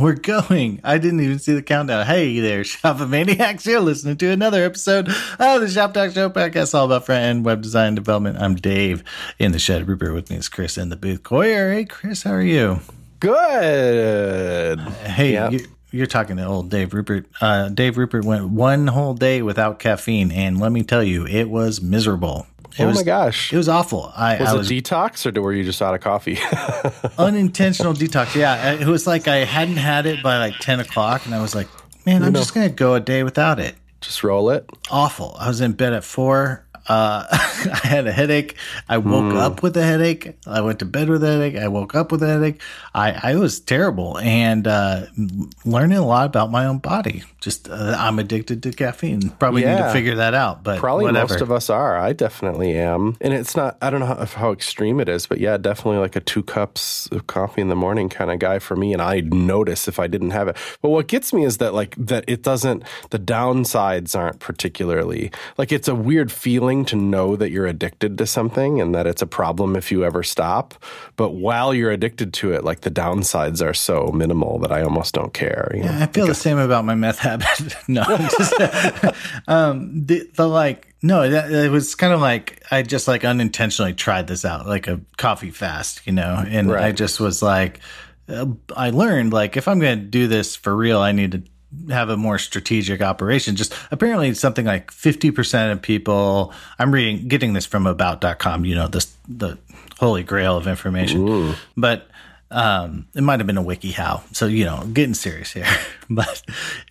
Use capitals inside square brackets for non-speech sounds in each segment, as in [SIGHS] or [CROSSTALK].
We're going. I didn't even see the countdown. Hey there, [LAUGHS] Shop-o-maniacs. You're listening to another episode of the Shop Talk Show podcast, all about front end web design development. I'm Dave in the shed. Rupert with me is Chris in the booth. Coyier. Hey, Chris, how are you? Good. Hey, Yep. you, you're talking to old Dave Rupert. Uh, Dave Rupert went one whole day without caffeine, and let me tell you, it was miserable. It oh was, my gosh. It was awful. I was I it detox or were you just out of coffee? [LAUGHS] unintentional detox. Yeah, it was like I hadn't had it by like ten o'clock, and I was like, man, I'm just gonna go a day without it. just roll it. Awful. I was in bed at four. Uh, [LAUGHS] I had a headache. I woke up with a headache. I went to bed with a headache. I woke up with a headache. I, I was terrible and uh, learning a lot about my own body. Just uh, I'm addicted to caffeine. Probably need to figure that out. But Probably whatever. most of us are. I definitely am. And it's not, I don't know how, how extreme it is, but yeah, definitely like a two cups of coffee in the morning kind of guy for me. And I notice if I didn't have it. But what gets me is that like that it doesn't, the downsides aren't particularly like it's a weird feeling to know that you're addicted to something and that it's a problem if you ever stop. But while you're addicted to it, like the downsides are so minimal that I almost don't care. You know? I feel the same about my meth [LAUGHS] no, just, [LAUGHS] um, the, the like, no, that, it was kind of like I just like unintentionally tried this out, like a coffee fast, you know, and I just was like, uh, I learned like if I'm going to do this for real, I need to have a more strategic operation. Just apparently something like 50% of people, I'm reading, getting this from about.com, you know, this, the holy grail of information, but um, it might have been a wiki how. So, you know, getting serious here, [LAUGHS] but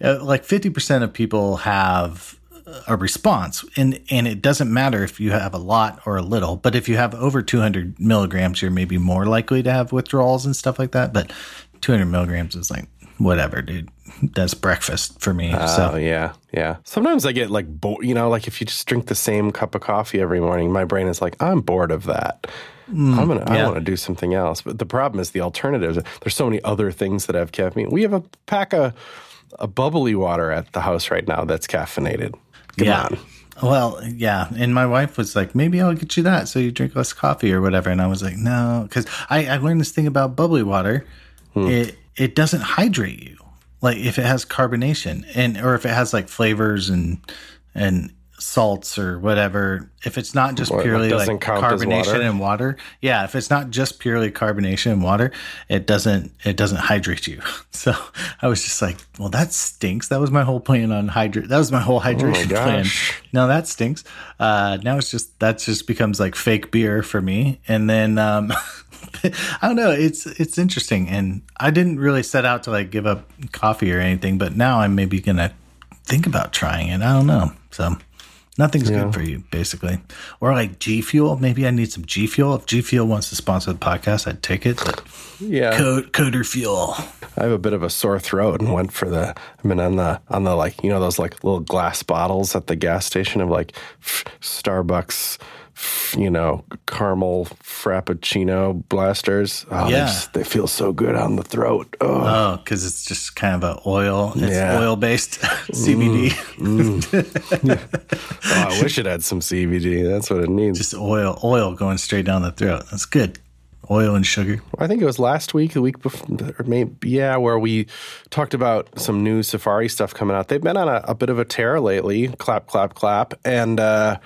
uh, like 50% of people have a response and, and it doesn't matter if you have a lot or a little, but if you have over 200 milligrams, you're maybe more likely to have withdrawals and stuff like that. But 200 milligrams is like, whatever, dude. That's breakfast for me. Oh so yeah, yeah. Sometimes I get like bored. You know, like if you just drink the same cup of coffee every morning, my brain is like, I'm bored of that. Mm, I'm gonna, I want to do something else. But the problem is the alternatives. There's so many other things that have caffeine. We have a pack of a bubbly water at the house right now that's caffeinated. Come yeah. on. Well, yeah. And my wife was like, maybe I'll get you that so you drink less coffee or whatever. And I was like, no, because I, I learned this thing about bubbly water. Hmm. It it doesn't hydrate you. Like if it has carbonation and or if it has like flavors and and salts or whatever, if it's not just purely like carbonation water? and water, yeah, if it's not just purely carbonation and water, it doesn't it doesn't hydrate you. [LAUGHS] So I was just like, well, that stinks. That was my whole plan on hydrate. That was my whole hydration plan. now that stinks. Uh, now it's just that just becomes like fake beer for me, and then um, [LAUGHS] [LAUGHS] I don't know. It's it's interesting, and I didn't really set out to like give up coffee or anything, but now I'm maybe gonna think about trying it. I don't know. So nothing's good for you, basically, or like G Fuel. Maybe I need some G Fuel. If G Fuel wants to sponsor the podcast, I'd take it. But Yeah. Code, coder Fuel. I have a bit of a sore throat and went for the. I mean, on the on the like you know those like little glass bottles at the gas station of like Starbucks, you know, caramel frappuccino blasters. Oh, they, Yeah. just- they feel so good on the throat. Oh, Oh, because it's just kind of a oil. It's Yeah. oil based [LAUGHS] CBD. [LAUGHS] Oh, I wish it had some CBD. That's what it needs. just oil, oil going straight down the throat. That's good. Oil and sugar. I think it was last week, the week before, or maybe yeah, where we talked about some new Safari stuff coming out. They've been on a, a bit of a tear lately. Clap, clap, clap, and uh,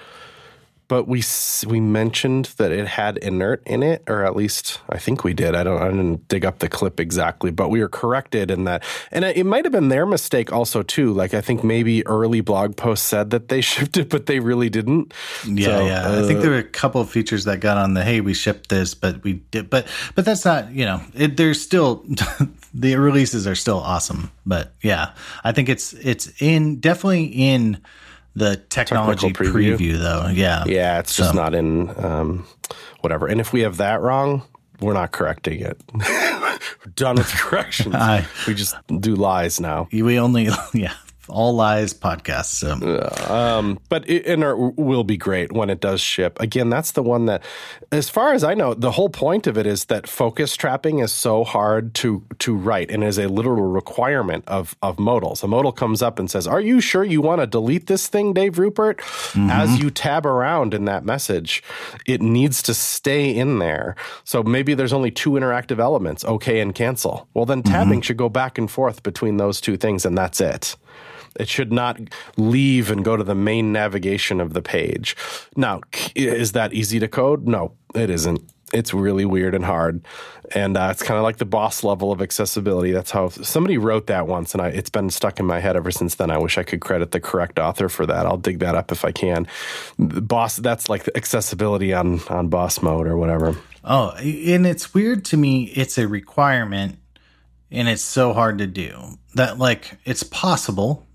but we we mentioned that it had inert in it, or at least I think we did. I don't. I didn't dig up the clip exactly, but we were corrected in that, and it might have been their mistake also too. Like I think maybe early blog posts said that they [LAUGHS] shipped it, but they really didn't. Yeah, So, yeah. uh, I think there were a couple of features that got on the hey, we shipped this, but we did, but but that's not you know. It, there's still [LAUGHS] the releases are still awesome, but yeah, I think it's it's in definitely in the technology preview. preview. though. Yeah, Yeah, it's just not in um, whatever. And if we have that wrong, we're not correcting it. we're [LAUGHS] done with corrections. [LAUGHS] Aye. we just do lies now. we only [LAUGHS] yeah all lies podcast. So, um, but it, inert will be great when it does ship. Again, that's the one that, as far as I know, the whole point of it is that focus trapping is so hard to to write and is a literal requirement of of modals. A modal comes up and says, "Are you sure you want to delete this thing, Dave Rupert?" Mm-hmm. As you tab around in that message, it needs to stay in there. So maybe there's only two interactive elements, OK and cancel. Well, then tabbing mm-hmm. should go back and forth between those two things, and that's it. It should not leave and go to the main navigation of the page. Now, is that easy to code? No, it isn't. It's really weird and hard, and uh, it's kind of like the boss level of accessibility. That's how somebody wrote that once, and I, it's been stuck in my head ever since then. I wish I could credit the correct author for that. I'll dig that up if I can. Boss, that's like accessibility on on boss mode or whatever. Oh, and it's weird to me. It's a requirement, and it's so hard to do. That like it's possible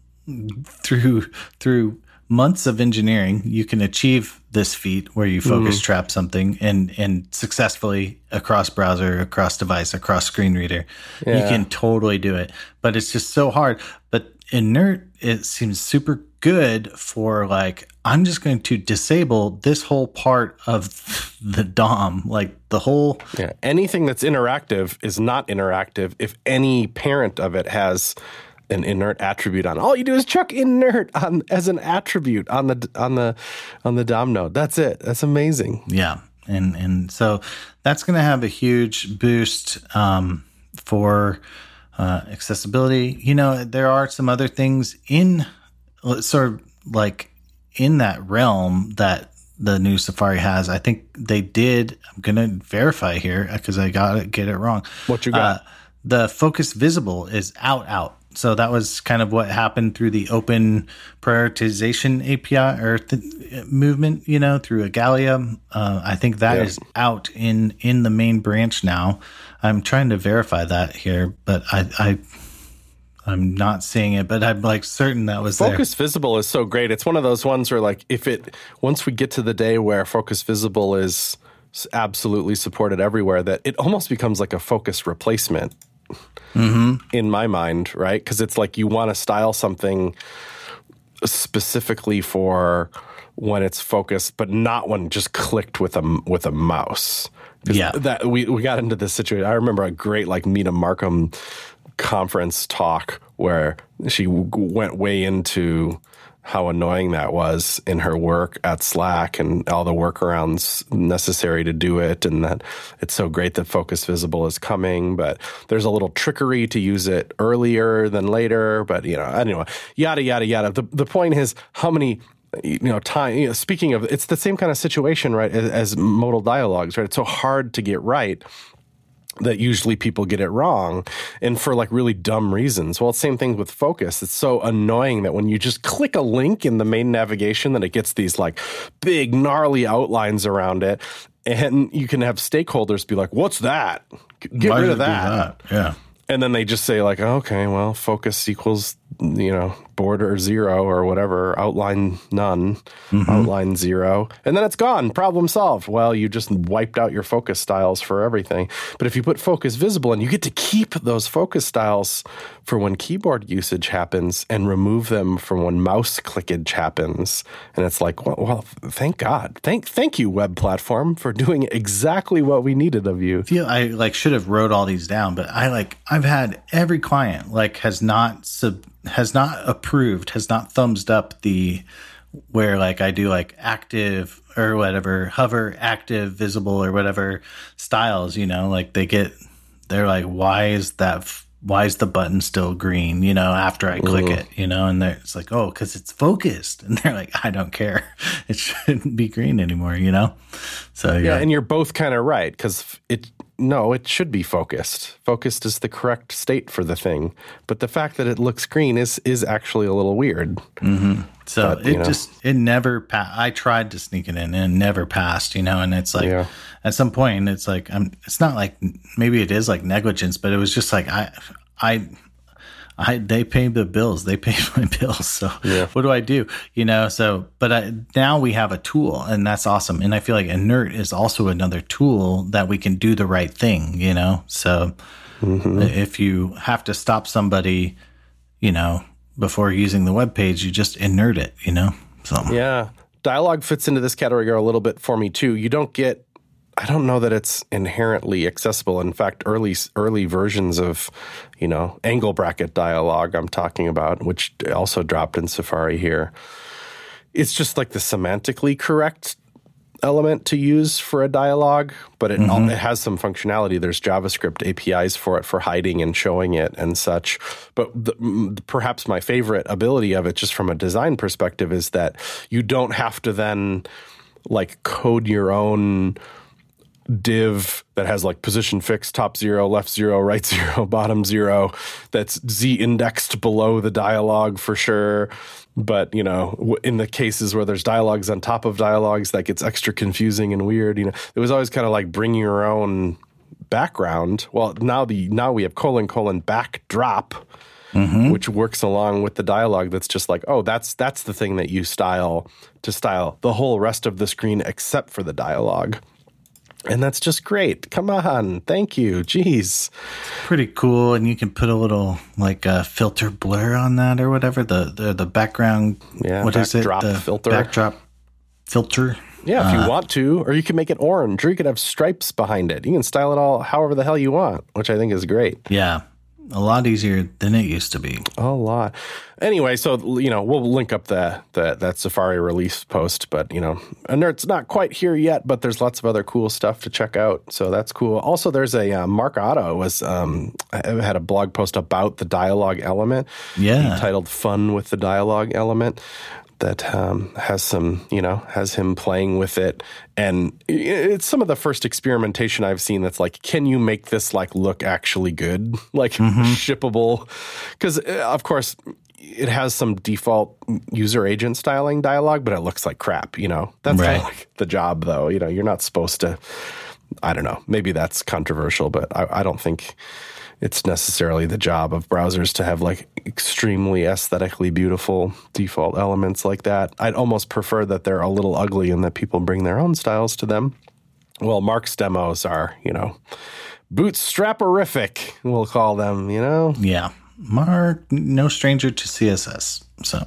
through through months of engineering, you can achieve this feat where you focus mm. trap something and and successfully across browser, across device, across screen reader. Yeah. You can totally do it, but it's just so hard. But inert, it seems super good for like I'm just going to disable this whole part of the DOM, like the whole. Yeah, anything that's interactive is not interactive if any parent of it has an inert attribute on. All you do is chuck inert on as an attribute on the on the on the DOM node. That's it. That's amazing. Yeah, and and so that's going to have a huge boost um, for uh, accessibility. You know, there are some other things in sort of like in that realm that the new Safari has. I think they did. I'm going to verify here because I got to get it wrong. What you got? Uh, the focus visible is out out so that was kind of what happened through the open prioritization API or th- movement, you know, through Igalia. Uh, I think that is out in in the main branch now. I'm trying to verify that here, but I, I I'm not seeing it, but I'm like certain that was Focus there. Visible is so great. It's one of those ones where like if it once we get to the day where Focus Visible is absolutely supported everywhere, that it almost becomes like a focus replacement mm-hmm. in my mind, right? Because it's like you want to style something specifically for when it's focused, but not when just clicked with a with a mouse. Yeah, that we we got into this situation. I remember a great like Mina Markham conference talk where she w- went way into how annoying that was in her work at Slack and all the workarounds necessary to do it. And that it's so great that Focus Visible is coming, but there's a little trickery to use it earlier than later. But, you know, anyway, yada, yada, yada. The, the point is how many you know time you know, speaking of it's the same kind of situation right as, as modal dialogues right it's so hard to get right that usually people get it wrong and for like really dumb reasons. Well, same thing with focus. It's so annoying that when you just click a link in the main navigation that it gets these like big gnarly outlines around it and you can have stakeholders be like, "What's that? Get Why rid of that. that." Yeah. And then they just say like, "Okay, well, focus equals you know, border zero or whatever, outline none, mm-hmm. outline zero, and then it's gone. Problem solved. Well, you just wiped out your focus styles for everything. But if you put focus visible and you get to keep those focus styles for when keyboard usage happens and remove them from when mouse clickage happens, and it's like, well, well thank God, thank thank you, web platform, for doing exactly what we needed of you. I feel I like should have wrote all these down, but I like I've had every client like has not sub has not approved, has not thumbs up the where like I do like active or whatever, hover, active, visible or whatever styles, you know, like they get, they're like, why is that, why is the button still green, you know, after I click Ooh. it, you know, and it's like, oh, cause it's focused. [LAUGHS] And they're like, I don't care. It shouldn't be green anymore, you know? So, yeah. yeah and you're both kind of right. Cause it, no, it should be focused. Focused is the correct state for the thing, but the fact that it looks green is is actually a little weird. Mm-hmm. So but, it know. just it never passed. I tried to sneak it in and it never passed. You know, and it's like yeah. at some point it's like I'm. It's not like maybe it is like negligence, but it was just like I I I they pay the bills. They [LAUGHS] pay my bills. So yeah. what do I do? You know. So but I, now we have a tool, and that's awesome. And I feel like inert is also another tool that we can do the right thing. You know. So mm-hmm. if you have to stop somebody, you know, before using the web page, you just inert it, you know? So Yeah. Dialogue fits into this category a little bit for me too. You don't get I don't know that it's inherently accessible. In fact, early early versions of, you know, angle bracket dialogue I'm talking about, which also dropped in Safari here. It's just like the semantically correct element to use for a dialogue, but it, Mm-hmm. it has some functionality. There's JavaScript APIs for it for hiding and showing it and such. But the, perhaps my favorite ability of it, just from a design perspective, is that you don't have to then like code your own div that has like position fixed, top zero, left zero, [LAUGHS] right zero, bottom zero, that's z indexed below the dialogue for sure. But you know, in the cases where there's dialogues on top of dialogues, that gets extra confusing and weird. You know, it was always kind of like bring your own background. Well, now the now we have colon colon backdrop, mm-hmm. which works along with the dialogue. That's just like, oh, that's that's the thing that you style to style the whole rest of the screen except for the dialogue. And that's just great. Come on. Thank you. Jeez. pretty cool. And you can put a little like uh, filter blur on that or whatever. The the, the background, Yeah, what is it? The filter. Backdrop filter. Yeah, if you want to, or you can make it orange, or you could have stripes behind it. You can style it all however the hell you want, which I think is great. Yeah. A lot easier than it used to be. A lot. Anyway, so you know we'll link up the, the that Safari release post, but you know, Inert's not quite here yet, but there's lots of other cool stuff to check out. So that's cool. Also, there's a uh, Mark Otto was um, had a blog post about the dialogue element. Yeah. titled "Fun with the Dialogue Element." That um, has some, you know, has him playing with it, and it's some of the first experimentation I've seen. That's like, can you make this like look actually good, [LAUGHS] like shippable? Because of course, it has some default user agent styling dialogue, but it looks like crap. You know, that's Right. like the job, though. You know, you're not supposed to. I don't know. Maybe that's controversial, but I, I don't think it's necessarily the job of browsers to have like extremely aesthetically beautiful default elements like that. I'd almost prefer that they're a little ugly and that people bring their own styles to them. Well, Mark's demos are, you know, bootstraperific, we'll call them, you know? Yeah. Mark, no stranger to CSS. So,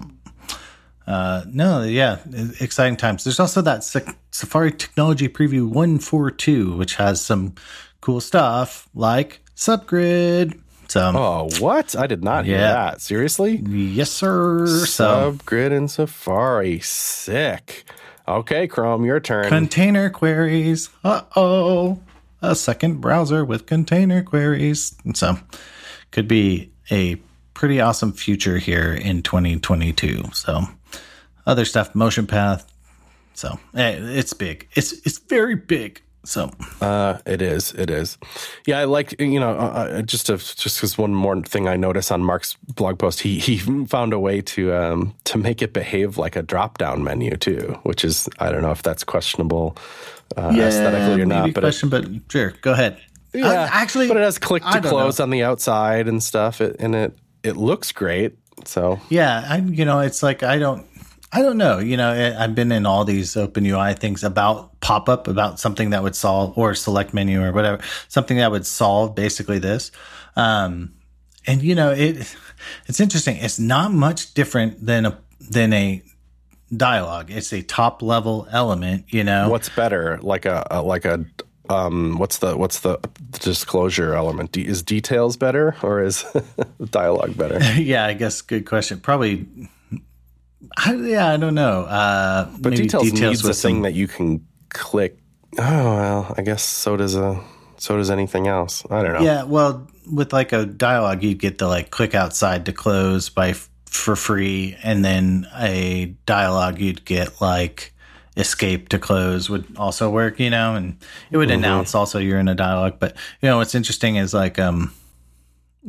uh, no, yeah, exciting times. There's also that Safari Technology Preview 142, which has some cool stuff like subgrid. So, Oh, what? I did not hear that. Seriously? yes, sir. So, Subgrid in Safari. Sick. Okay, Chrome, your turn. container queries. Uh oh. A second browser with container queries. So, could be a pretty awesome future here in 2022. So, other stuff, motion path. So, eh, it's big. It's it's very big. So, Uh, it is. It is. Yeah, I like you know uh, uh, just to, just because one more thing I notice on Mark's blog post, he he found a way to um to make it behave like a drop down menu too, which is I don't know if that's questionable uh, aesthetically or not, maybe but it, but sure, go ahead. yeah, Uh, actually, but it has click to close know. on the outside and stuff, it, and it it looks great. So Yeah, I you know it's like I don't I don't know. You know, I- I've been in all these open UI things about pop up about something that would solve or select menu or whatever something that would solve basically this. Um, and you know it it's interesting. It's not much different than a than a dialogue. It's a top level element. You know, what's better, like a, a like a um, what's the what's the disclosure element? De- is details better or is [LAUGHS] dialogue better? [LAUGHS] yeah, I guess good question. Probably. I, yeah, I don't know. Uh, But maybe details, needs a thing that you can click. Oh well, I guess so does a so does anything else. I don't know. Yeah, well, with like a dialogue, you'd get the like click outside to close by f- for free, and then a dialogue you'd get like escape to close would also work, you know, and it would announce also you're in a dialogue. But you know, what's interesting is like um,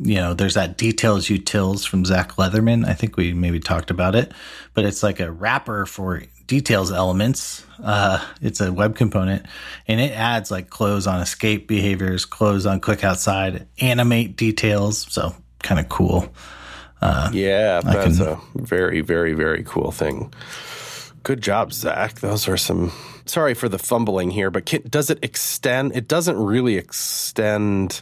you know, there's that details utils from Zach Leatherman. I think we maybe talked about it, but it's like a wrapper for details elements. Uh, it's a web component and it adds like close on escape behaviors, close on click outside, animate details. So kind of cool. Yeah, that's a very, very, very cool thing. Good job, Zach. Those are some. Sorry for the fumbling here, but can, does it extend? It doesn't really extend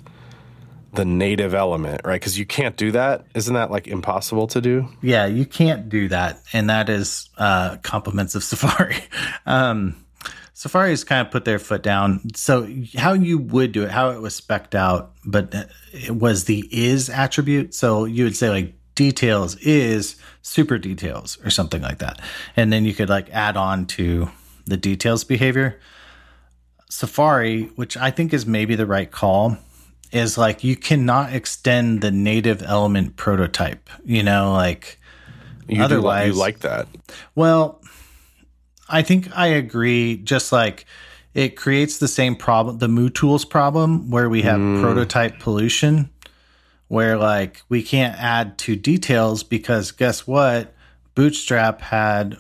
the native element, right? Because you can't do that. Isn't that like impossible to do? Yeah, you can't do that, and that is uh, compliments of [LAUGHS] Safari. Um, Safari has kind of put their foot down. So how you would do it, how it was specked out, but it was the is attribute. So you would say like details is super details or something like that, and then you could like add on to the details behavior. Safari, which I think is maybe the right call, is like you cannot extend the native element prototype. You know, like You Otherwise- do, you like that. well, I think I agree. Just like it creates the same problem, the MooTools problem, where we have mm. prototype pollution, where like we can't add to details because guess what? Bootstrap had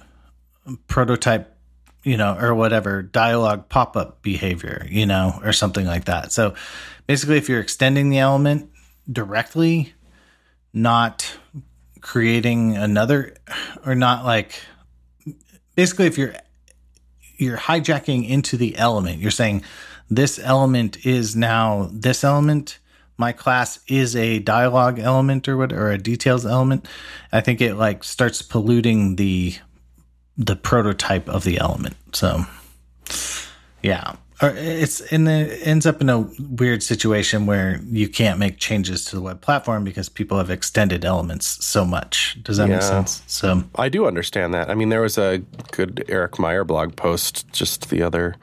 prototype, you know, or whatever dialogue pop up behavior, you know, or something like that. So basically, if you're extending the element directly, not creating another or not like basically if you're you're hijacking into the element you're saying this element is now this element my class is a dialogue element or what or a details element. I think it like starts polluting the the prototype of the element so yeah or it's then it ends up in a weird situation where you can't make changes to the web platform because people have extended elements so much. Does that make sense? So I do understand that. I mean, there was a good Eric Meyer blog post just the other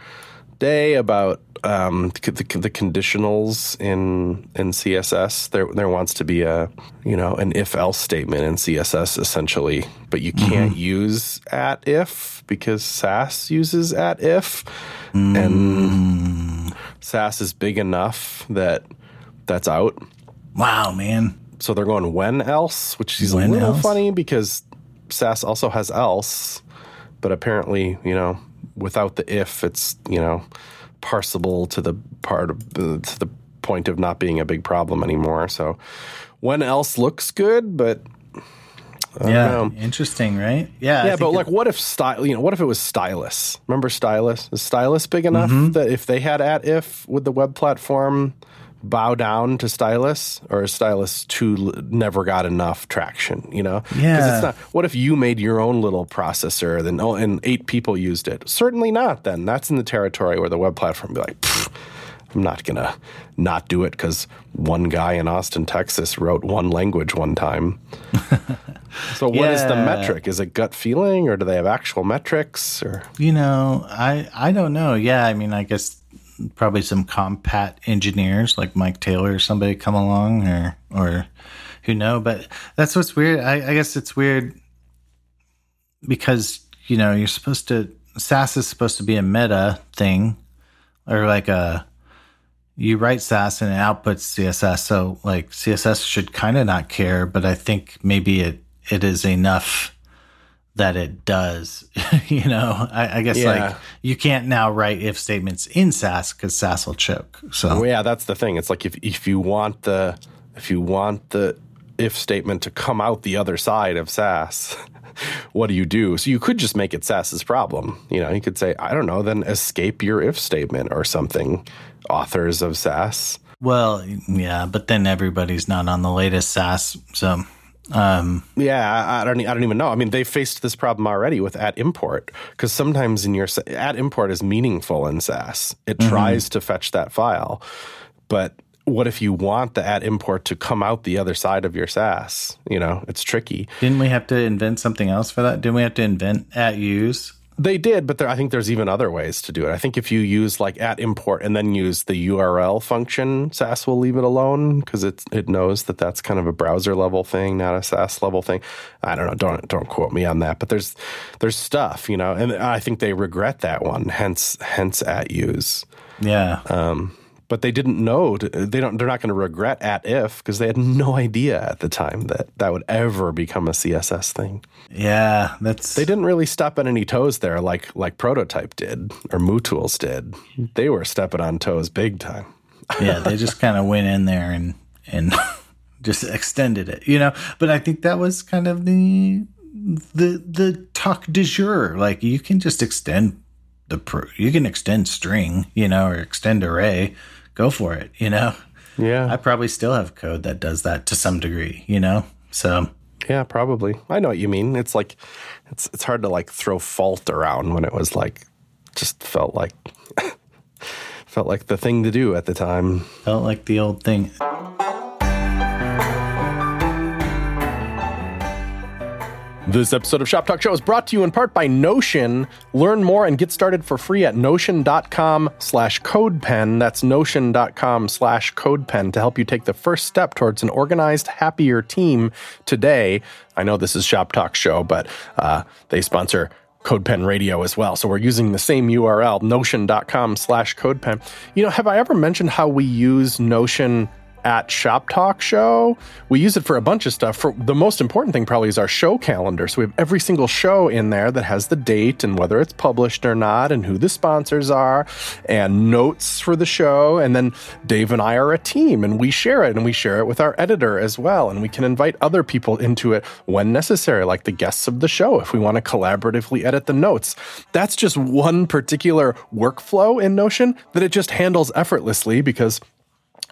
day about um, the, the, conditionals in in CSS. There there wants to be a you know an if else statement in CSS essentially, but you can't use at if because Sass uses at if, and Sass is big enough that that's out. wow man So they're going when else, which is When a little else? funny because Sass also has else, but apparently, you know, without the if, it's you know parsable to the part of uh, to the point of not being a big problem anymore. So when else looks good, but yeah know. interesting right yeah yeah, but like, what if style? You know, what if it was Stylus? Remember Stylus? Is Stylus big enough that if they had at if with the web platform bow down to Stylus, or is Stylus too never got enough traction? You know Yeah. It's not. What if you made your own little processor, then oh, and eight people used it? Certainly not. Then that's in the territory where the web platform would be like. I'm not gonna not do it because one guy in Austin, Texas, wrote one language one time. [LAUGHS] so, what is the metric? Is it gut feeling, or do they have actual metrics? Or you know i i don't know yeah i mean i guess probably some compat engineers like mike taylor or somebody come along or or who know but that's what's weird i, I guess it's weird because you know you're supposed to Sass is supposed to be a meta thing or like a you write Sass and it outputs CSS. So like CSS should kind of not care, but I think maybe it it is enough that it does. [LAUGHS] you know, I, I guess Yeah. like you can't now write if statements in Sass because Sass will choke. So Well, yeah, that's the thing. It's like if if you want the if you want the if statement to come out the other side of Sass, [LAUGHS] what do you do? So you could just make it Sass's problem. You know, you could say, I don't know, then escape your if statement or something. Authors of Sass. well, yeah, but then everybody's not on the latest Sass. So um, Yeah, I, don't. I don't even know. I mean, they faced this problem already with at import because sometimes in your at import is meaningful in Sass. It tries to fetch that file, but what if you want the at import to come out the other side of your Sass? You know, it's tricky. didn't we have to invent something else for that? Didn't we have to invent at use? They did, but there, I think there's even other ways to do it. I think if you use like at import and then use the URL function, Sass will leave it alone because it it knows that that's kind of a browser level thing, not a Sass level thing. I don't know. Don't don't quote me on that. But there's there's stuff, you know, and I think they regret that one. Hence hence at use. Yeah. Um, But they didn't know. To, they don't. They're not going to regret at if because they had no idea at the time that that would ever become a CSS thing. yeah. That's They didn't really step on any toes there, like like Prototype did or MooTools did. They were stepping on toes big time. [LAUGHS] yeah, they just kind of went in there and and [LAUGHS] just extended it, you know. But I think that was kind of the the the talk du jour. Like you can just extend the pro, you can extend string, you know, or extend array. Go for it, you know. Yeah. I probably still have code that does that to some degree, you know? So Yeah, probably. I know what you mean. It's like it's it's hard to like throw fault around when it was like just felt like [LAUGHS] felt like the thing to do at the time. felt like the old thing. This episode of Shop Talk Show is brought to you in part by Notion. Learn more and get started for free at notion.com slash codepen. That's notion.com slash codepen to help you take the first step towards an organized, happier team today. I know this is Shop Talk Show, but uh, they sponsor CodePen Radio as well. So we're using the same URL, notion.com slash codepen. You know, have I ever mentioned how we use Notion at Shop Talk Show. We use it for a bunch of stuff. For the most important thing probably is our show calendar. So we have every single show in there that has the date and whether it's published or not and who the sponsors are and notes for the show. And then Dave and I are a team and we share it and we share it with our editor as well. And we can invite other people into it when necessary, like the guests of the show, if we want to collaboratively edit the notes. That's just one particular workflow in Notion that it just handles effortlessly because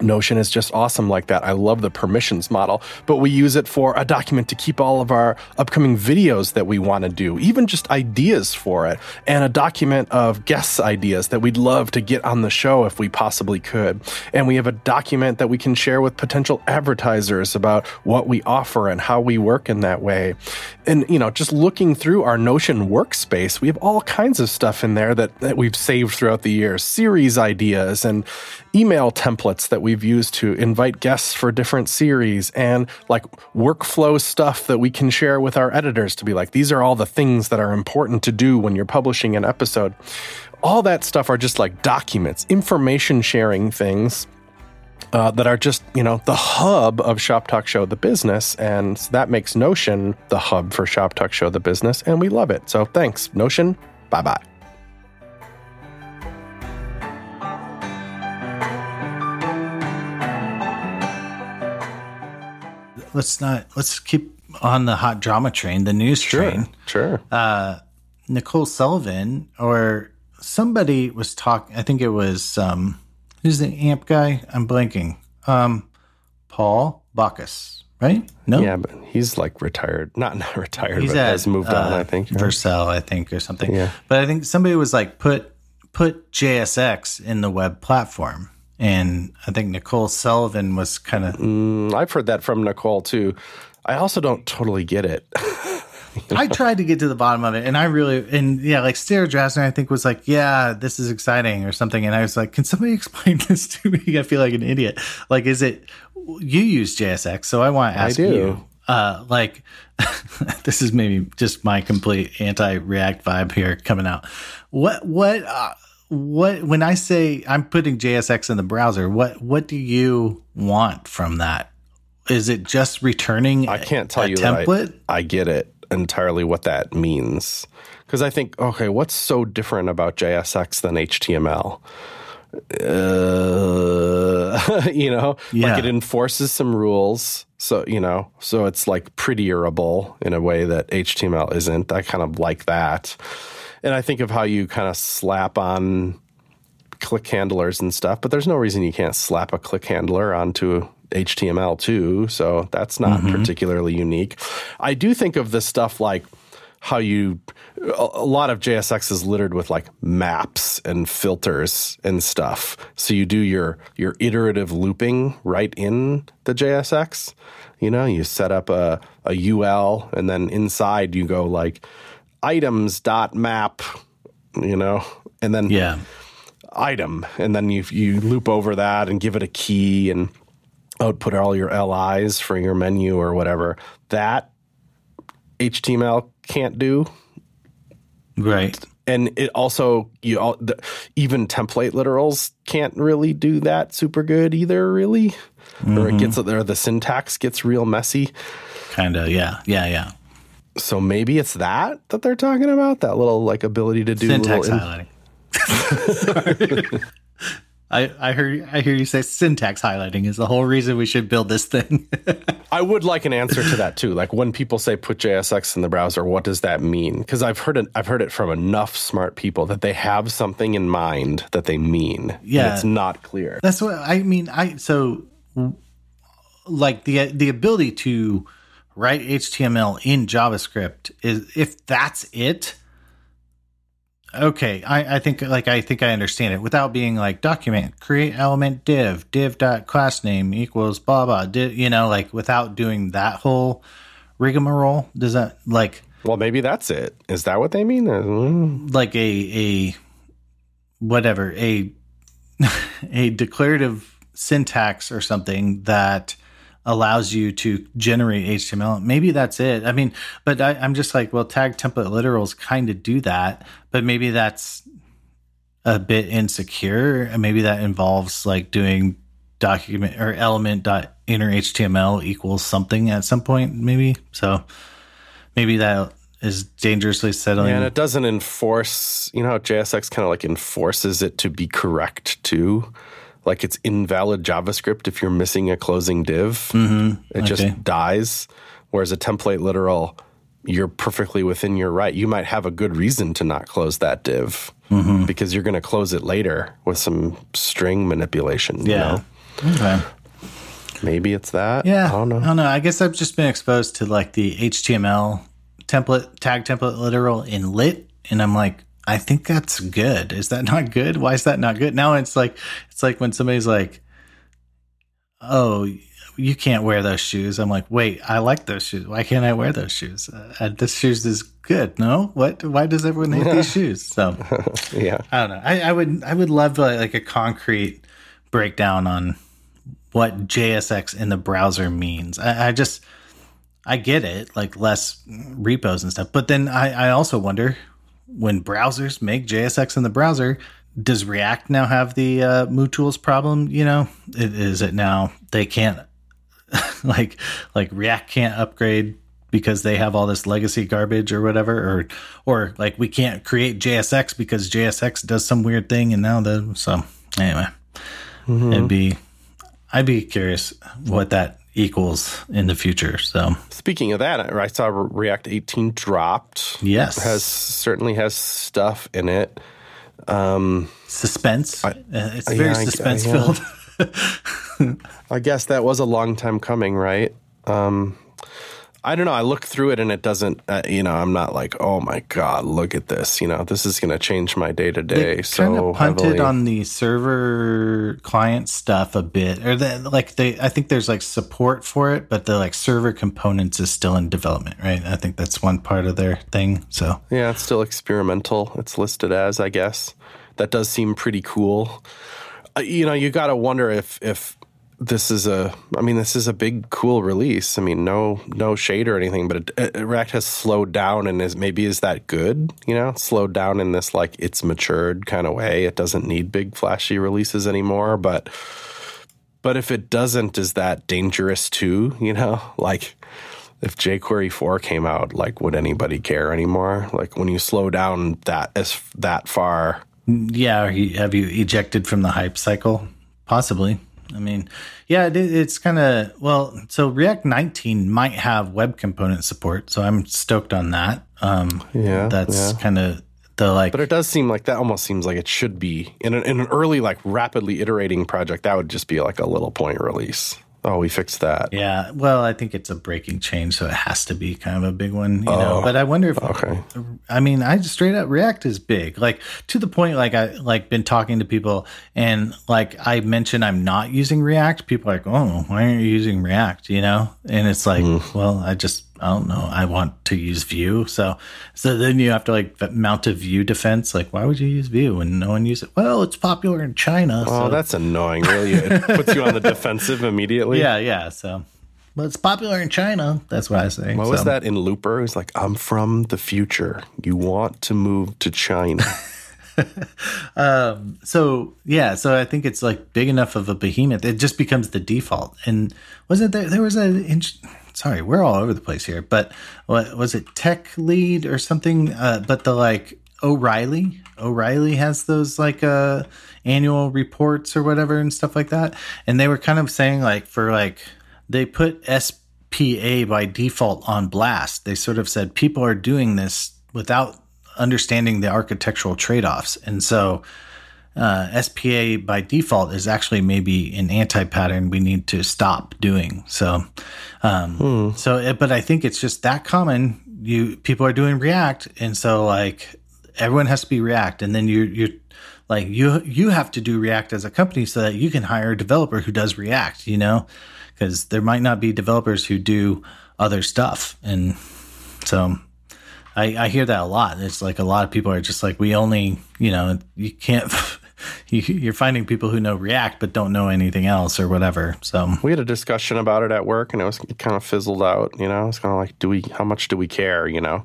Notion is just awesome like that. I love the permissions model, but we use it for a document to keep all of our upcoming videos that we want to do, even just ideas for it, and a document of guest ideas that we'd love to get on the show if we possibly could. And we have a document that we can share with potential advertisers about what we offer and how we work in that way. And, you know, just looking through our Notion workspace, we have all kinds of stuff in there that, that we've saved throughout the years, series ideas and email templates that we've used to invite guests for different series and like workflow stuff that we can share with our editors to be like, these are all the things that are important to do when you're publishing an episode. All that stuff are just like documents, information sharing things. Uh, that are just you know the hub of Shop Talk Show the business, and that makes Notion the hub for Shop Talk Show the business, and we love it. So thanks, Notion. Bye bye. Let's not, let's keep on the hot drama train, the news train. Sure. Uh, Nicole Sullivan or somebody was talking, I think it was, um, who's the amp guy? I'm blanking. Um, Paul Bakaus, right? No, Yeah, but he's like retired. Not not retired, he's but at has moved on. uh, I think. Vercel, I think, or something. Yeah. But I think somebody was like put put JSX in the web platform, and I think Nicole Sullivan was kind of. Mm, I've heard that from Nicole too. I also don't totally get it. [LAUGHS] I tried to get to the bottom of it, and I really and yeah, like Sarah Drasner, I think was like, "Yeah, this is exciting" or something, and I was like, "Can somebody [LAUGHS] explain this to me?" I feel like an idiot. Like, is it you use JSX? So I want to ask you, uh, like, [LAUGHS] this is maybe just my complete anti-React vibe here coming out. What what uh, what when I say I'm putting JSX in the browser, what what do you want from that? Is it just returning? I can't tell a you template. that I, I get it entirely what that means because I think okay, what's so different about JSX than HTML? Uh, [LAUGHS] you know, Yeah. like it enforces some rules, so you know, so it's like prettierable in a way that HTML isn't. I kind of like that, and I think of how you kind of slap on click handlers and stuff, but there's no reason you can't slap a click handler onto HTML too. So that's not mm-hmm. particularly unique. I do think of this stuff like how you, a a lot of JSX is littered with like maps and filters and stuff. So you do your, your iterative looping right in the JSX. You know, you set up a, a UL and then inside you go like items dot map, you know, and then Yeah. item, and then you you loop over that and give it a key and output all your LIs for your menu or whatever. That HTML can't do, Right. and it also you all the, even template literals can't really do that super good either. Really, or it mm-hmm. gets or the syntax gets real messy. Kind of. Yeah. Yeah. Yeah. So maybe it's that that they're talking about that little like ability to do syntax highlighting. Sorry. [LAUGHS] I, I heard I hear you say syntax highlighting is the whole reason we should build this thing. [LAUGHS] I would like an answer to that too. Like when people say put JSX in the browser, what does that mean? Because I've heard it, I've heard it from enough smart people that they have something in mind that they mean. and Yeah. it's not clear. That's what I mean. I so like the the ability to write HTML in JavaScript is if that's it. Okay, I, I think like I think I understand it without being like document create element div div dot class name equals blah blah div, you know like without doing that whole rigmarole. Does that like Well, maybe that's it. Is that what they mean? Uh, like a a whatever a [LAUGHS] a declarative syntax or something that allows you to generate HTML. Maybe that's it. I mean, but I, I'm just like, well, tag template literals kind of do that, but maybe that's a bit insecure. And maybe that involves like doing document or element dot inner HTML equals something at some point, maybe. So maybe that is dangerously settling. Yeah, and it doesn't enforce, you know, how JSX kind of like enforces it to be correct too. Like it's invalid JavaScript if you're missing a closing div. Mm-hmm. It Okay. just dies. Whereas a template literal, you're perfectly within your right. You might have a good reason to not close that div Mm-hmm. because you're going to close it later with some string manipulation. you yeah. know? Okay. Maybe it's that. Yeah. I don't know. I don't know. I guess I've just been exposed to like the HTML template, tag template literal in lit. And I'm like, I think that's good. Is that [LAUGHS] not good? Why is that not good? Now it's like, it's like when somebody's like, oh, you can't wear those shoes. I'm like, wait, I like those shoes. Why can't I wear those shoes? Uh, this shoes is good. No, what? Why does everyone hate these [LAUGHS] shoes? So [LAUGHS] Yeah. I don't know. I, I would I would love like, like a concrete breakdown on what JSX in the browser means. I, I just I get it, like less repos and stuff. But then I, I also wonder when browsers make JSX in the browser, does React now have the uh, MooTools problem? You know, is it now they can't [LAUGHS] like like React can't upgrade because they have all this legacy garbage or whatever, or or like we can't create JSX because JSX does some weird thing, and now the so anyway, it'd be I'd be curious what that equals in the future. So Speaking of that, I saw React 18 dropped. yes, Has certainly has stuff in it. Um, suspense. Uh, it's very yeah, I- suspense yeah. filled. [LAUGHS] I guess that was a long time coming, right? Um, I don't know. I look through it and it doesn't. Uh, you know, I'm not like, oh my god, look at this. You know, this is going to change my day to day. So kind of punted heavily. on the server client stuff a bit, or the, like they. I think there's like support for it, but the like server components is still in development, right? I think that's one part of their thing. So Yeah, it's still experimental. It's listed as, I guess. That does seem pretty cool. Uh, you know, you got to wonder if if this is a. I mean, this is a big, cool release. I mean, no no shade or anything, but it, React has slowed down, and is maybe is that good? You know, slowed down in this like it's matured kind of way. It doesn't need big flashy releases anymore, but. But if it doesn't, is that dangerous too? You know, [LAUGHS] like if jQuery four came out, like would anybody care anymore? Like when you slow down that as that far, yeah, have you ejected from the hype cycle? Possibly. I mean, yeah, it, it's kind of well. So React 19 might have web component support, so I'm stoked on that. Um, Yeah, that's yeah. kind of the like. but it does seem like that almost seems like it should be in an, in an early like rapidly iterating project. That would just be like a little point release. Oh, we fixed that. Yeah, well, I think it's a breaking change, so it has to be kind of a big one, you know. Oh, but I wonder if, okay. I mean, I just straight up React is big, like to the point, like I like been talking to people, and like I mentioned I'm not using React. People are like, oh, why aren't you using React? You know, and it's like, mm-hmm. well, I just I don't know. I want to use Vue, so so then you have to like mount a Vue defense. Like, why would you use Vue when no one uses it? Well, it's popular in China. Oh, so that's annoying. Really, it puts you on the [LAUGHS] defensive immediately. yeah, yeah. So, but it's popular in China. That's what I say. What was that in Looper? It was like, I'm from the future. You want to move to China. [LAUGHS] Um, so yeah, so I think it's like big enough of a behemoth. It just becomes the default. And wasn't there? There was a. Sorry, we're all over the place here. But what was it? Tech lead or something? Uh, but the like O'Reilly. O'Reilly has those like uh annual reports or whatever and stuff like that. And they were kind of saying like for like they put SPA by default on blast. They sort of said people are doing this without understanding the architectural trade-offs. And so uh, SPA by default is actually maybe an anti pattern we need to stop doing. So, um, so, it- but I think it's just that common. You people are doing React, and so like everyone has to be React, and then you you're like you you have to do React as a company so that you can hire a developer who does React. You know, because there might not be developers who do other stuff, and so I, I hear that a lot. It's like a lot of people are just like, we only, you know, you can't, [LAUGHS] [LAUGHS] you, you're finding people who know React but don't know anything else or whatever. So, We had a discussion about it at work, and it was it kind of fizzled out. You know, it's kind of like, do we? How much do we care? You know,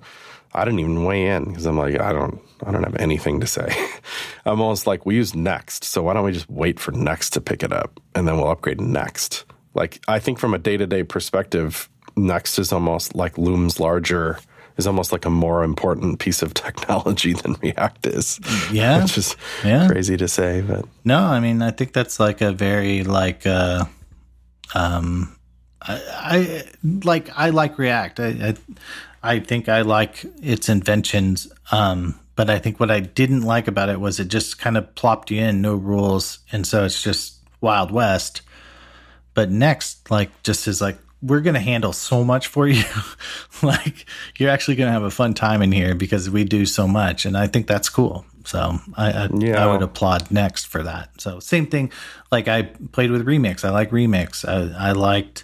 I didn't even weigh in because I'm like, I don't, I don't have anything to say. [LAUGHS] I'm almost like, we use Next, so why don't we just wait for Next to pick it up, and then we'll upgrade Next. Like, I think from a day to day perspective, Next is almost like looms larger. Is almost like a more important piece of technology [LAUGHS] than React is. Yeah. which is Yeah. crazy to say, but no, I mean, I think that's like a very, like, uh, um, I, I like, I like React. I, I, I think I like its inventions. Um, but I think what I didn't like about it was it just kind of plopped you in, no rules. And so it's just Wild West. but next like just is like we're going to handle so much for you. [LAUGHS] Like you're actually going to have a fun time in here because we do so much and i think that's cool. So i I, Yeah. I would applaud next for that. So same thing like i played with remix. I like remix. I, I liked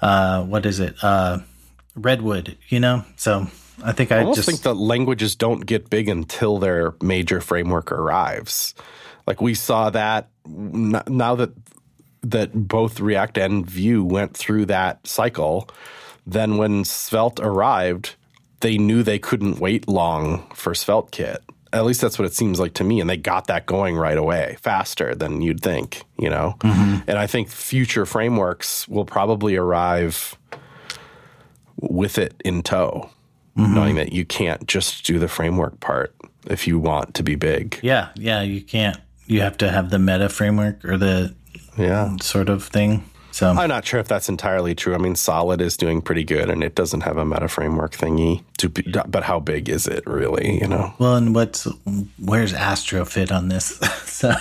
uh what is it? Uh redwood you know? So i think i, I just think that languages don't get big until their major framework arrives. Like we saw that now that that both React and Vue went through that cycle. Then when Svelte arrived, they knew they couldn't wait long for Svelte kit. At least that's what it seems like to me, and they got that going right away, faster than you'd think. You know, mm-hmm. and I think future frameworks will probably arrive with it in tow, mm-hmm. knowing that you can't just do the framework part if you want to be big. yeah yeah you can't you have to have the meta framework or the Yeah. sort of thing so I'm not sure if that's entirely true. I mean, Solid is doing pretty good, and it doesn't have a meta framework thingy. To be, but how big is it really? You know, Well, and what's where's Astro fit on this? [LAUGHS] so,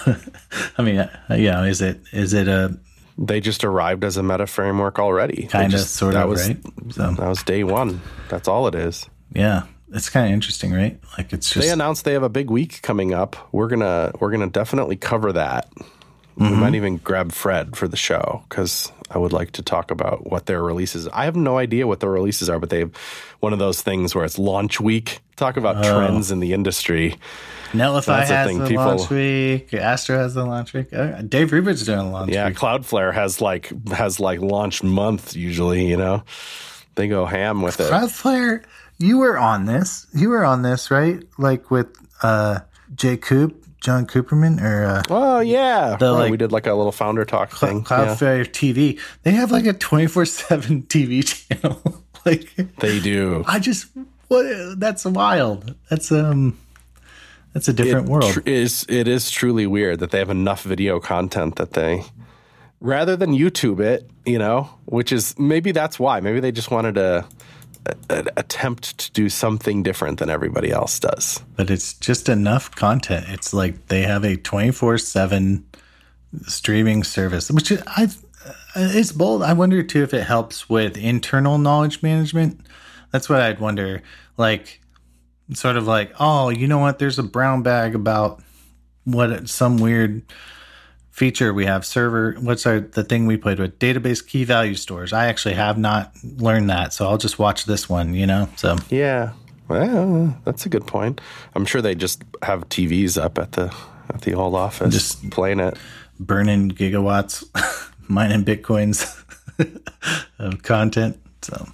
I mean, uh, yeah, is it is it a they just arrived as a meta framework already. Kind of sort that of was, right? So, That was day one. That's all it is. yeah, it's kind of interesting, right? Like it's just They announced they have a big week coming up. We're gonna we're gonna definitely cover that. We Mm-hmm. might even grab Fred for the show because I would like to talk about what their releases. I have no idea what their releases are, but they have one of those things where it's launch week. Talk about trends in the industry. Netlify that's the has thing, the people- launch week. Astro has the launch week. Uh, Dave Rupert's doing a launch Yeah, week. Cloudflare has like has like launch month usually. You know, they go ham with it. Cloudflare, you were on this. You were on this, right? Like with uh, Jay Coop, John Cooperman, or uh, Oh yeah, The, Right, like- we did like a little founder talk thing. Yeah. Cloudflare TV. They have like a twenty four seven [LAUGHS] TV channel. [LAUGHS] like They do. I just what that's wild. That's um that's a different world. tr- is it is truly weird that they have enough video content that they rather than YouTube it, you know, which is maybe that's why. Maybe they just wanted to attempt to do something different than everybody else does. but it's just enough content. It's like they have a 24/7 streaming service, which I uh, it's bold. I wonder too if it helps with internal knowledge management. That's what I'd wonder. Like sort of like, "Oh, you know what? There's a brown bag about what some weird feature we have server what's our the thing we played with database key value stores i actually have not learned that so i'll just watch this one you know so Yeah. Well, that's a good point. I'm sure they just have TVs up at the at the old office Just- playing it. burning gigawatts, [LAUGHS] mining bitcoins [LAUGHS] of content. So,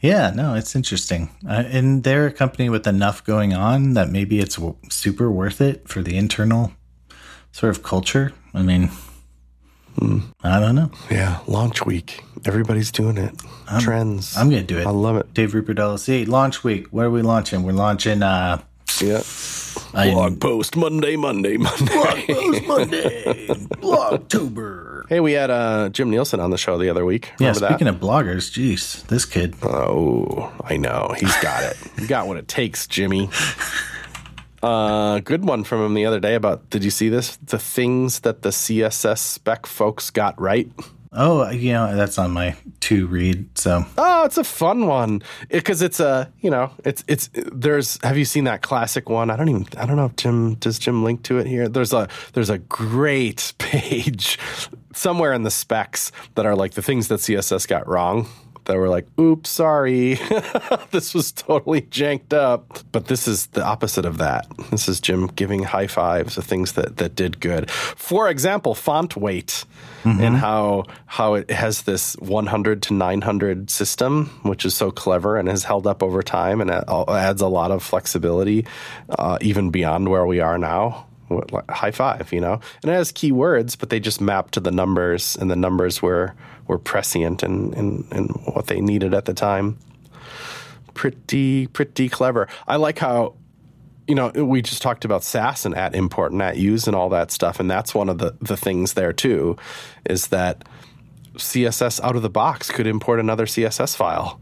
yeah, no, it's interesting. Uh, and they're a company with enough going on that maybe it's w- super worth it for the internal sort of culture. I mean, I don't know. Yeah, launch week. Everybody's doing it. Trends. I'm gonna do it. I love it. Dave Rupert LLC launch week. What are we launching? We're launching uh, Yeah. I- Blog post Monday, Monday, Monday. Blog post Monday, [LAUGHS] Blogtober. Hey, we had uh, Jim Nielsen on the show the other week. Yeah, Remember that? speaking of bloggers, geez, this kid. Oh, I know. He's got it. He got what it takes, Jimmy. [LAUGHS] Uh, good one from him the other day about. Did you see this? The things that the CSS spec folks got right. Oh, you know that's on my to read. So Oh, it's a fun one because it's a you know it's it's there's. Have you seen that classic one? I don't even I don't know if Jim does Jim link to it here. There's a there's a great [LAUGHS] page somewhere in the specs that are like the things that CSS got wrong. That were like, oops, sorry, [LAUGHS] this was totally janked up. But this is the opposite of that. This is Jim giving high fives of things that that did good. For example, font weight and how how it has this 100 to 900 system, which is so clever and has held up over time and adds a lot of flexibility, uh, even beyond where we are now. High five, you know, and it has keywords, but they just map to the numbers, and the numbers were were prescient and and, and what they needed at the time. Pretty pretty clever. I like how you know, we just talked about Sass and at import and at use and all that stuff. And that's one of the, the things there too, is that CSS out of the box could import another CSS file.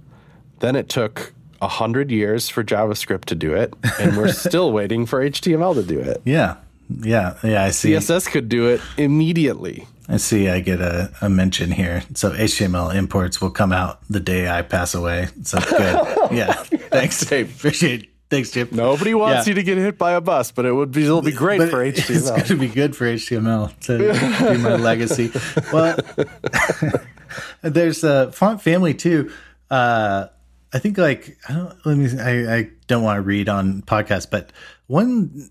Then it took a hundred years for JavaScript to do it, and we're [LAUGHS] still waiting for HTML to do it. yeah, yeah, yeah. I see. CSS could do it immediately. I see. I get a, a mention here. So HTML imports will come out the day I pass away. So good. [LAUGHS] yeah. Thanks. Hey. Appreciate. Thanks, Chip. Nobody wants Yeah. you to get hit by a bus, but it would be it'll be great But for It's HTML. going to be good for HTML to be my [LAUGHS] legacy. Well, [LAUGHS] there's a font family too. Uh, I think like I don't let me. I, I don't want to read on podcasts, but one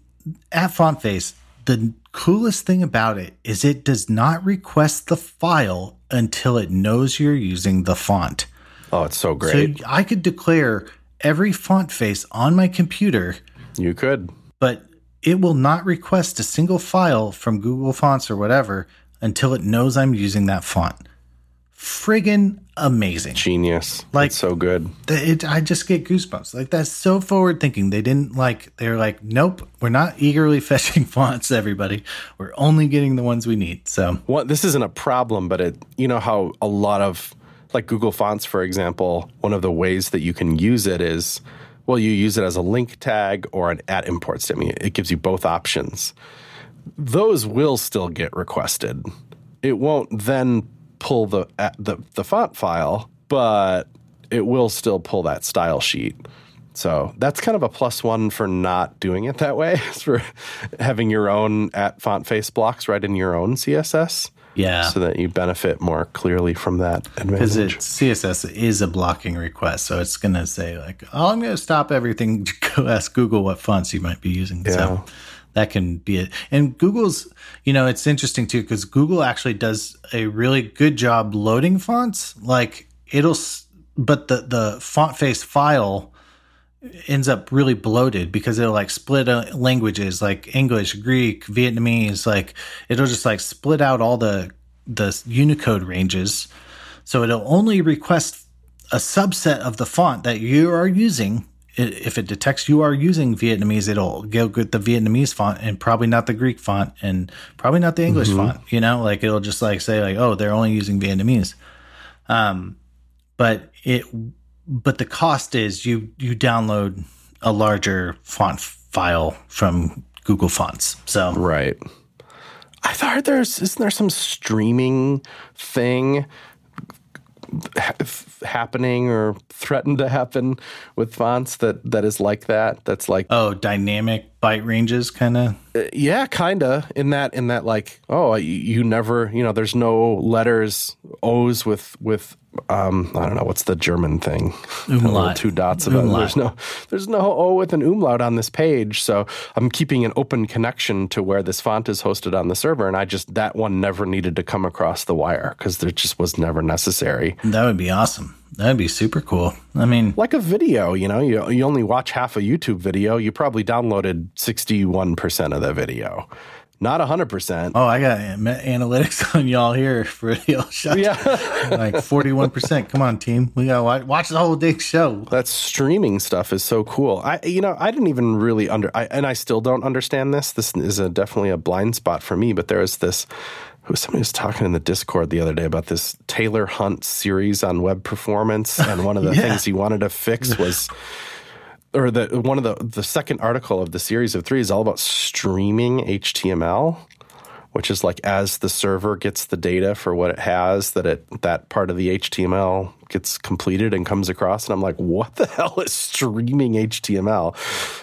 at Font Face, the coolest thing about it is it does not request the file until it knows you're using the font. Oh, it's so great. So I could declare every font face on my computer you could. but it will not request a single file from Google Fonts or whatever until it knows I'm using that font. Friggin' amazing. Genius. Like- It's so good. It, I just get goosebumps. Like that's so forward thinking. They didn't like. They're like, nope, we're not eagerly [LAUGHS] fetching fonts. Everybody, we're only getting the ones we need. So Well, this isn't a problem, but it you know how a lot of like Google Fonts, for example, one of the ways that you can use it is well, you use it as a link tag or an at import statement. It gives you both options. Those will still get requested. It won't then pull the at the, the font file, but it will still pull that style sheet. So that's kind of a plus one for not doing it that way, [LAUGHS] for having your own at font face blocks right in your own CSS yeah, so that you benefit more clearly from that because advantage. it CSS is a blocking request, so it's gonna say like, oh, I'm gonna stop everything. [LAUGHS] Go ask Google what fonts you might be using. Yeah. So that can be it. And Google's, you know, it's interesting too because Google actually does a really good job loading fonts. Like it'll, but the the font face file ends up really bloated because it'll like split uh, languages like English, Greek, Vietnamese. Like it'll just like split out all the the Unicode ranges. So it'll only request a subset of the font that you are using. I- If it detects you are using Vietnamese, it'll go get the Vietnamese font and probably not the Greek font and probably not the English font. You know, like it'll just like say like, oh, they're only using Vietnamese. Um, but it, but the cost is you you download a larger font file from Google Fonts. So Right. I thought there's isn't there some streaming thing ha- happening or threatened to happen with fonts that that is like that? That's like oh, dynamic byte ranges, kind of. yeah, kinda in that in that like oh you, you never you know there's no letters O's with with um I don't know what's the German thing [LAUGHS] Umlaut. two dots about it. Umlaut. there's no there's no O with an umlaut on this page so I'm keeping an open connection to where this font is hosted on the server and I just that one never needed to come across the wire because there just was never necessary That would be awesome. That would be super cool. I mean, like a video you know you you only watch half a YouTube video you probably downloaded 61% of the video not 100% oh, I got analytics [LAUGHS] on y'all here for the old shot. yeah [LAUGHS] like forty-one percent. Come on, team. We gotta watch, watch the whole dang show. that streaming stuff is so cool. I, you know, I didn't even really under, I, and I still don't understand this. This is a, definitely a blind spot for me. But there is this, who somebody was talking in the Discord the other day about this Taylor Hunt series on web performance, [LAUGHS] and one of the Yeah. things he wanted to fix was or the one of the the second article of the series of three is all about streaming HTML, which is like as the server gets the data for what it has, that it that part of the HTML gets completed and comes across, and I'm like, what the [LAUGHS] hell is streaming HTML?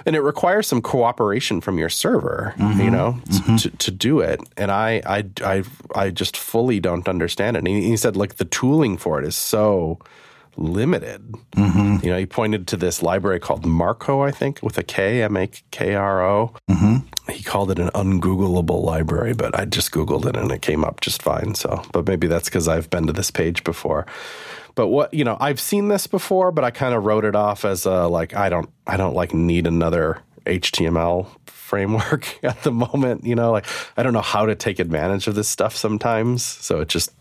And it requires some cooperation from your server, mm-hmm. you know, mm-hmm. to, to do it. And I I I I just fully don't understand it. And he, he said like the tooling for it is so limited. Mm-hmm. You know, he pointed to this library called Marko, I think, with a K, M A K R O. Mm-hmm. He called it an ungoogleable library, but I just Googled it and it came up just fine. So, but maybe that's because I've been to this page before. But what you know, I've seen this before, but I kind of wrote it off as a like I don't I don't like need another HTML framework [LAUGHS] at the moment. You know, like I don't know how to take advantage of this stuff sometimes. So it just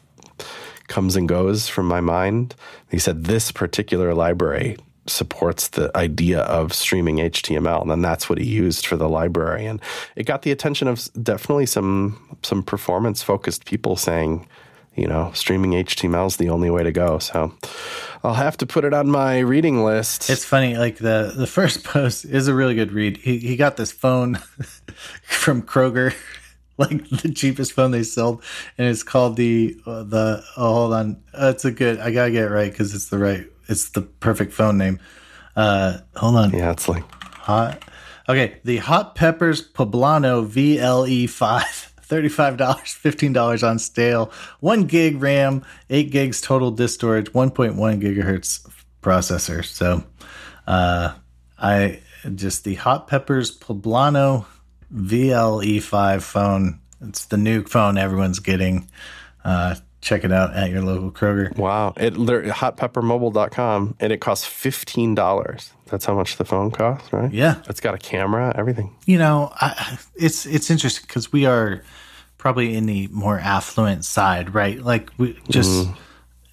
comes and goes from my mind. He said this particular library supports the idea of streaming HTML, and then that's what he used for the library, and it got the attention of definitely some some performance focused people saying, you know, streaming HTML is the only way to go. So I'll have to put it on my reading list. It's funny, like the the first [LAUGHS] post is a really good read. He he got this phone [LAUGHS] from Kroger [LAUGHS] like the cheapest phone they sold, and it's called the uh, the. Oh, hold on, uh, it's a good. I gotta get it right because it's the right. It's the perfect phone name. Uh, hold on. Yeah, it's like hot. Okay, the Hot Peppers Poblano VLE five. [LAUGHS] $35, $15 on stale, 1 gig RAM, 8 gigs total disk storage, 1.1 gigahertz processor. So, uh, I just the Hot Peppers Poblano VLE5 phone. It's the new phone everyone's getting. Uh, check it out at your local Kroger. Wow. It hotpeppermobile.com and it costs $15. That's how much the phone costs, right? Yeah. It's got a camera, everything. You know, I, it's it's interesting cuz we are probably in the more affluent side, right? Like we just mm.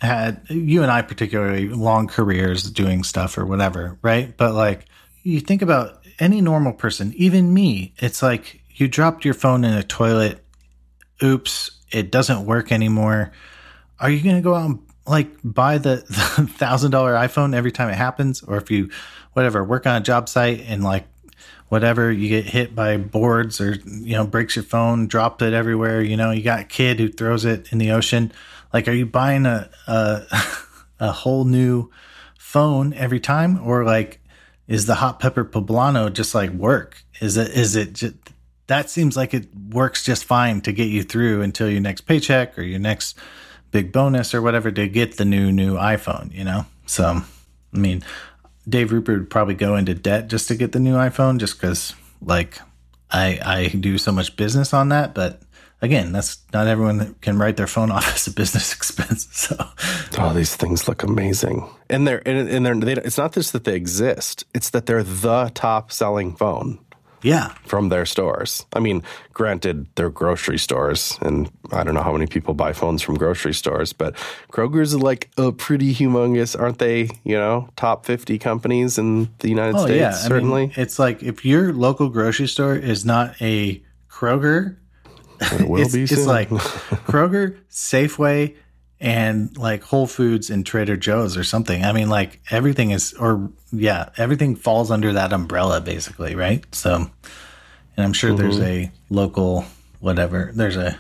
had you and I particularly long careers doing stuff or whatever, right? But like you think about any normal person, even me, it's like you dropped your phone in a toilet. Oops, it doesn't work anymore. Are you going to go out and like buy [LAUGHS] the thousand dollar iPhone every time it happens? Or if you, whatever, work on a job site and like whatever, you get hit by boards or, you know, breaks your phone, dropped it everywhere. You know, you got a kid who throws it in the ocean. Like, are you buying a, a, [LAUGHS] a whole new phone every time? Or like, is the hot pepper poblano just like work? Is it is it just, that seems like it works just fine to get you through until your next paycheck or your next big bonus or whatever to get the new new iPhone, you know? So, I mean, Dave Rupert would probably go into debt just to get the new iPhone just cuz like I I do so much business on that, but again, that's not everyone that can write their phone [LAUGHS] off as a business expense. So, oh, these things look amazing, and they're and, and they're they, it's not just that they exist; it's that they're the top selling phone. Yeah, from their stores. I mean, granted, they're grocery stores, and I don't know how many people buy phones from grocery stores, but Kroger's like a pretty humongous, aren't they? You know, top fifty companies in the United oh, States. Yeah, certainly. Mean, it's like if your local grocery store is not a Kroger it will it's, be. Soon. It's like [LAUGHS] Kroger, Safeway, and like Whole Foods and Trader Joe's or something. I mean, like everything is, or yeah, everything falls under that umbrella basically, right? So, and I'm sure mm-hmm. there's a local whatever. There's a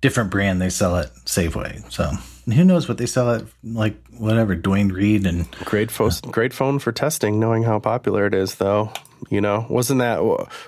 different brand they sell at Safeway. So who knows what they sell at like whatever Duane Reade and great phone, uh, great phone for testing. Knowing how popular it is, though, you know, wasn't that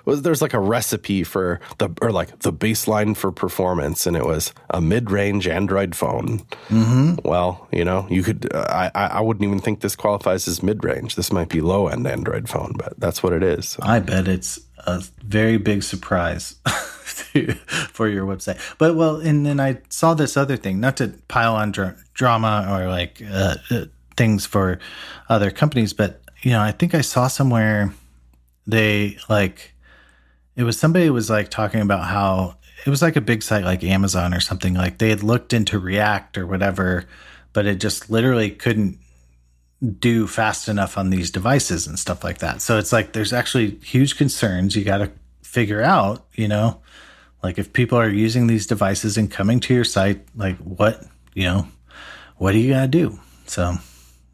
was there's like a recipe for the or like the baseline for performance, and it was a mid-range Android phone. Mm-hmm. Well, you know, you could I I wouldn't even think this qualifies as mid-range. This might be low-end Android phone, but that's what it is. So. I bet it's a very big surprise. [LAUGHS] [LAUGHS] for your website. But well, and then I saw this other thing, not to pile on dra- drama or like uh, uh, things for other companies, but you know, I think I saw somewhere they like it was somebody was like talking about how it was like a big site like Amazon or something like they had looked into React or whatever, but it just literally couldn't do fast enough on these devices and stuff like that. So it's like there's actually huge concerns you got to figure out, you know, like if people are using these devices and coming to your site, like what, you know, what do you got to do? So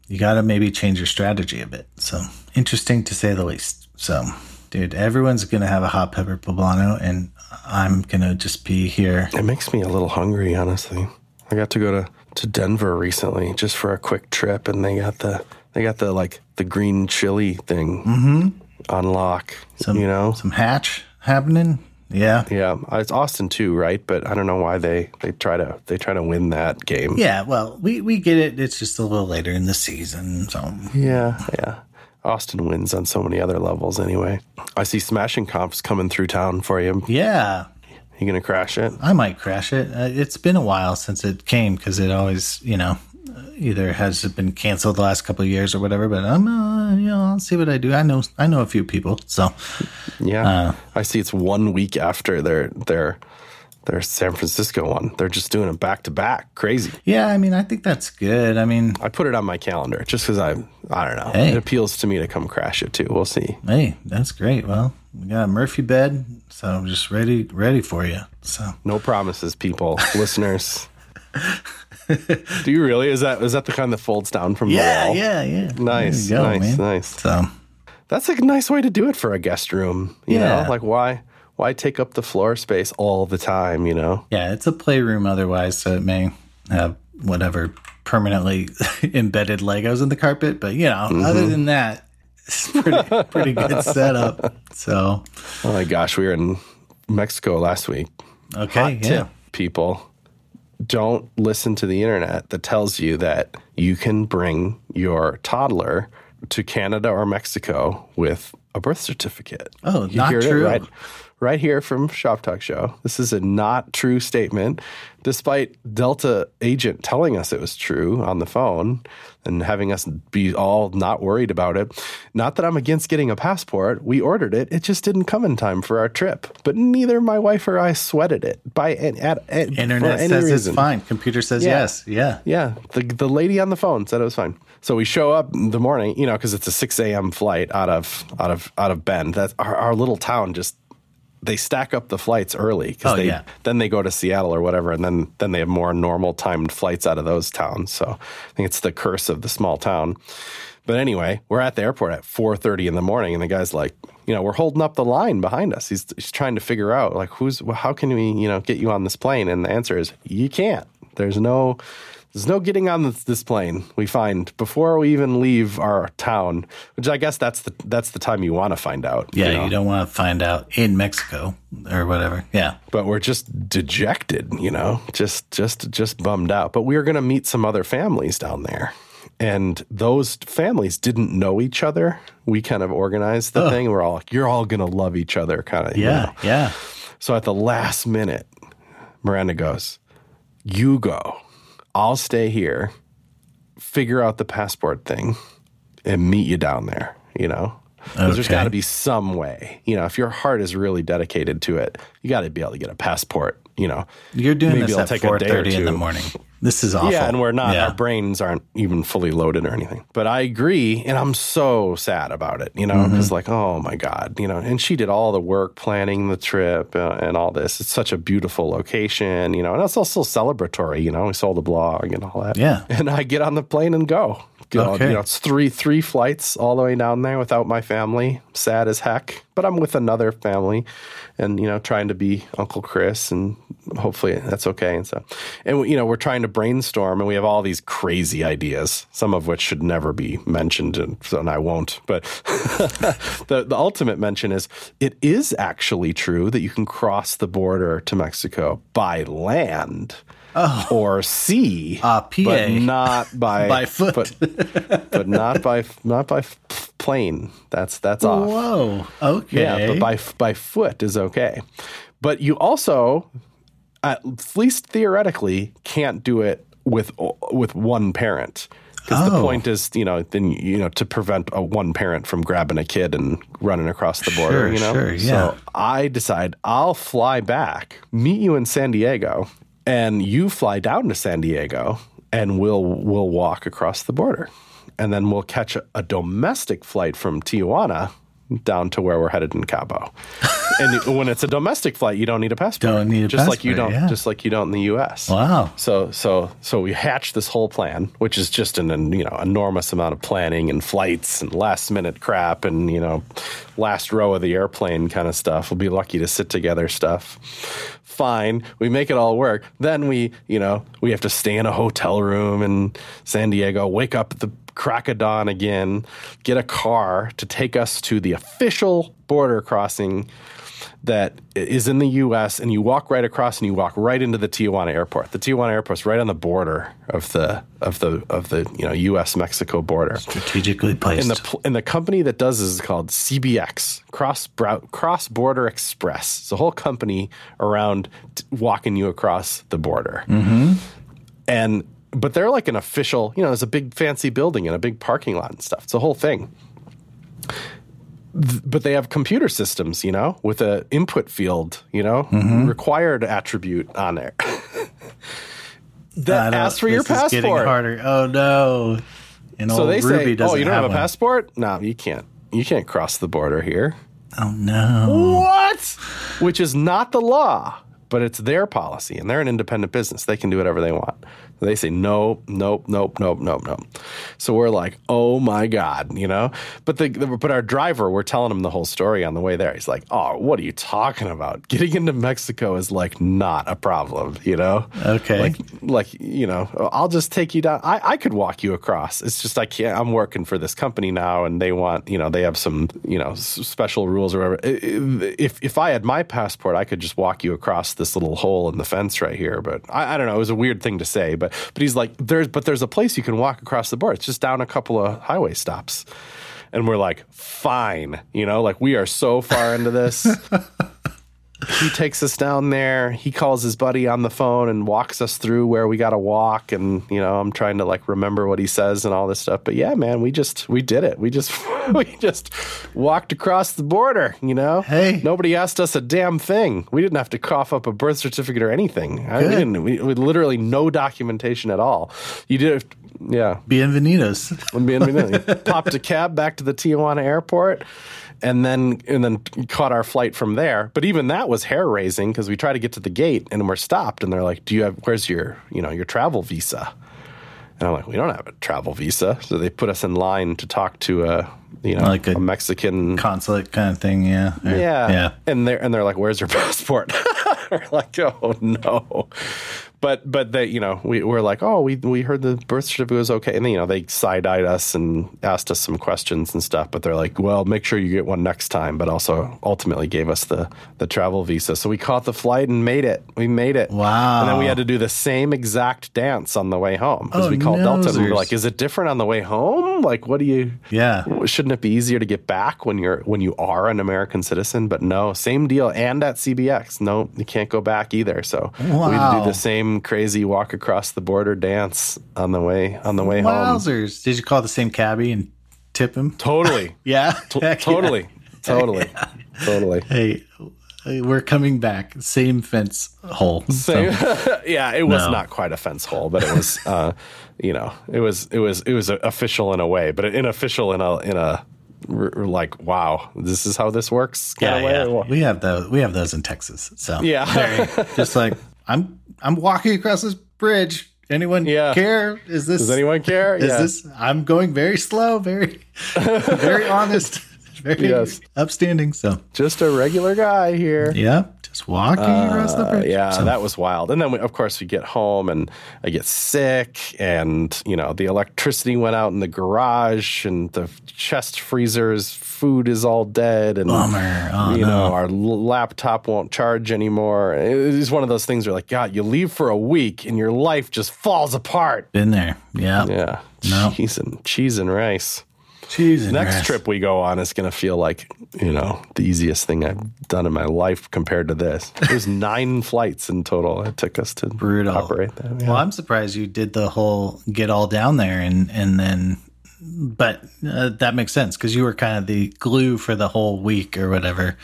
you got to maybe change your strategy a bit. So interesting to say the least. So, dude, everyone's gonna have a hot pepper poblano, and I'm gonna just be here. It makes me a little hungry, honestly. I got to go to, to Denver recently just for a quick trip, and they got the they got the like the green chili thing mm-hmm. on lock. Some, you know, some hatch happening. Yeah, yeah, it's Austin too, right? But I don't know why they they try to they try to win that game. yeah. Well, we we get it. It's just a little later in the season, so Yeah, yeah. Austin wins on so many other levels anyway. I see SmashingConf coming through town for you. yeah. You gonna crash it? I might crash it. Uh, it's been a while since it came because it always, you know, either has been canceled the last couple of years or whatever. But I'm, uh, you know, I'll see what I do. I know, I know a few people, so Yeah. Uh. I see it's one week after their their their San Francisco one. They're just doing it back to back. Crazy. yeah. I mean, I think that's good. I mean, I put it on my calendar just because I I don't know. Hey. It appeals to me to come crash it too. We'll see. hey, that's great. Well, we got a Murphy bed, so I'm just ready, ready for you. So No promises, people, [LAUGHS] listeners. [LAUGHS] Do you really? Is that is that the kind that folds down from yeah, the wall? yeah, yeah. Nice, go, nice, man. nice. So That's a nice way to do it for a guest room. You Yeah. know, like why why take up the floor space all the time? You know, yeah, it's a playroom otherwise, so it may have whatever permanently [LAUGHS] embedded Legos in the carpet. But you know, Mm-hmm. other than that, it's [LAUGHS] pretty pretty good [LAUGHS] setup. So oh my gosh, we were in Mexico last week. okay, Hot yeah. tip, people. Don't listen to the internet that tells you that you can bring your toddler to Canada or Mexico with a birth certificate. Oh, You not heard it true. right, right here from Shop Talk Show. This is a not true statement, despite Delta agent telling us it was true on the phone and having us be all not worried about it. Not that I'm against getting a passport. We ordered it. It just didn't come in time for our trip. But neither my wife or I sweated it by at, at, at Internet says reason. it's fine. Computer says Yeah. yes. Yeah. Yeah, the the lady on the phone said it was fine. So we show up in the morning, you know, because it's a six a.m. flight out of out of out of Bend. That's our, our little town. Just they stack up the flights early because Oh, they yeah. then they go to Seattle or whatever, and then then they have more normal timed flights out of those towns. So I think it's the curse of the small town. But anyway, we're at the airport at four thirty in the morning, and the guy's like, you know, we're holding up the line behind us. He's he's trying to figure out like who's how can we you know get you on this plane, and the answer is you can't. There's no there's no getting on this, plane. We find before we even leave our town, which I guess that's the that's the time you want to find out. Yeah, you know? you don't want to find out in Mexico or whatever. Yeah. but we're just dejected, you know, just just just bummed out. But we were going to meet some other families down there. And those families didn't know each other. We kind of organized the thing. We're all like, you're all going to love each other, kind of. you Yeah. know. Yeah. So at the last minute, Miranda goes, You go. I'll stay here, figure out the passport thing, and meet you down there, you know? 'Cause There's Okay. got to be some way. You know, if your heart is really dedicated to it, you got to be able to get a passport, you know? You're doing Maybe this I'll at take a day or 4:30 in the morning. This is awful. Yeah, and we're not, Yeah. our brains aren't even fully loaded or anything. But I agree, and I'm so sad about it, you know, Mm-hmm. because like, oh my God, you know, and she did all the work planning the trip uh, and all this. It's such a beautiful location, you know, and it's also celebratory, you know, we sold a blog and all that. Yeah. And I get on the plane and go. Go, Okay. You know, it's three three flights all the way down there without my family. Sad as heck, but I'm with another family, and you know, trying to be Uncle Chris, and hopefully that's okay. And so, and you know, we're trying to brainstorm, and we have all these crazy ideas, some of which should never be mentioned, and, and I won't. But [LAUGHS] the the ultimate mention is it is actually true that you can cross the border to Mexico by land. Or sea, Ah, PA. but not by [LAUGHS] By foot. but, but not by not by plane. That's that's off. Whoa. Okay. Yeah, but by by foot is okay. But you also, at least theoretically, can't do it with with one parent. Because the Oh. point is, you know, then you know to prevent a one parent from grabbing a kid and running across the border. Sure, you know, sure, yeah. so I decide I'll fly back, meet you in San Diego, and you fly down to San Diego, and we'll we'll walk across the border, and then we'll catch a, a domestic flight from Tijuana down to where we're headed in Cabo. [LAUGHS] and when it's a domestic flight, you don't need a passport. Don't need a just like you don't, yeah. just like you don't in the U.S. Wow. So so so we hatched this whole plan, which is just an, an you know enormous amount of planning and flights and last minute crap and you know last row of the airplane kind of stuff. We'll be lucky to sit together stuff. Fine, we make it all work. Then we you know we have to stay in a hotel room in San Diego, wake up at the crack of dawn again, get a car to take us to the official border crossing that is in the U.S. and you walk right across and you walk right into the Tijuana airport. The Tijuana airport's right on the border of the of the of the you know U.S. Mexico border. Strategically placed. And the and the company that does this is called CBX Cross Cross Border Express. It's a whole company around walking you across the border. Mm-hmm. And but they're like an official. You know, there's a big fancy building and a big parking lot and stuff. It's a whole thing but they have computer systems, you know, with a input field, you know, Mm-hmm. required attribute on there. [LAUGHS] That asks for your is getting passport. harder. Oh no. And So they Ruby say, "Oh, you don't have, a passport? No, you can't. You can't cross the border here." Oh no. What? Which is not the law, but it's their policy, and they're an independent business. They can do whatever they want. They say nope, nope, nope, nope, nope, nope. So we're like, oh my god, you know. But the, the but our driver, we're telling him the whole story on the way there. He's like, oh, what are you talking about? Getting into Mexico is like not a problem, you know. Okay. Like like you know, I'll just take you down. I I could walk you across. It's just I can't. I'm working for this company now, and they want you know they have some you know special rules or whatever. If if I had my passport, I could just walk you across this little hole in the fence right here. But I, I don't know. It was a weird thing to say, but but he's like, there's but there's a place you can walk across the border. It's just down a couple of highway stops. And we're like, fine, you know, like we are so far into this. [LAUGHS] he takes us down there. He calls his buddy on the phone and walks us through where we got to walk. And you know, I'm trying to like remember what he says and all this stuff. But yeah, man, we just we did it. We just [LAUGHS] we just walked across the border. You know, Hey. nobody asked us a damn thing. We didn't have to cough up a birth certificate or anything. I didn't. We, we literally no documentation at all. You did. Yeah, Bienvenidos. being popped a cab back to the Tijuana airport and then and then caught our flight from there. But even that was hair raising because we try to get to the gate and we're stopped and they're like, "Do you have where's your you know your travel visa?" And I'm like, "We don't have a travel visa." So they put us in line to talk to a you know Like a a Mexican Consulate kind of thing, yeah. Or- yeah. Yeah. And they're and they're like, "Where's your [LAUGHS] passport?" [LAUGHS] like, "Oh no." But but they you know we we're like, "Oh, we we heard the birth certificate was okay," and then, you know they side eyed us and asked us some questions and stuff. But they're like, "Well, make sure you get one next time." But also ultimately gave us the the travel visa, so we caught the flight and made it. We made it. Wow. And then we had to do the same exact dance on the way home because Oh, we called Delta and we were like, "Is it different on the way home? Like, what do you?" Yeah. shouldn't it be easier to get back when you're when you are an American citizen? But no, same deal. And at CBX, no, you can't go back either. So we had to do the same crazy walk across the border dance on the way on the way home. Wowzers. Did you call the same cabbie and tip him? Totally, [LAUGHS] Yeah. T- Heck [LAUGHS] yeah. totally, totally, totally. Hey, we're coming back. Same fence hole. Same. So, [LAUGHS] yeah, it was No. not quite a fence hole, but it was, uh, you know, it was it was it was official in a way, but unofficial in a in a like, wow, this is how this works. yeah, yeah. We have those. We have those in Texas. So Yeah. very- just like I'm, I'm walking across this bridge. Anyone Yeah. care? Is this? Does anyone care? Is Yeah. this? I'm going very slow, very, very [LAUGHS] honest, very Yes. upstanding. So just a regular guy here. yeah, just walking across the Uh, bridge. yeah, So- that was wild. And then, we, of course, we get home and I get sick, and you know the electricity went out in the garage, and the chest freezer's food is all dead, and Bummer. Oh, you know our laptop won't charge anymore. It's one of those things where, like, God, you leave for a week and your life just falls apart. been there. Yeah. Yeah, No. cheese and cheese and rice. Cheese Next rice. trip we go on is going to feel like, you know, the easiest thing I've done in my life compared to this. [LAUGHS] It was nine flights in total it took us to brutal. operate that. Yeah. Well, I'm surprised you did the whole get all down there and and then, but uh, that makes sense because you were kind of the glue for the whole week or whatever,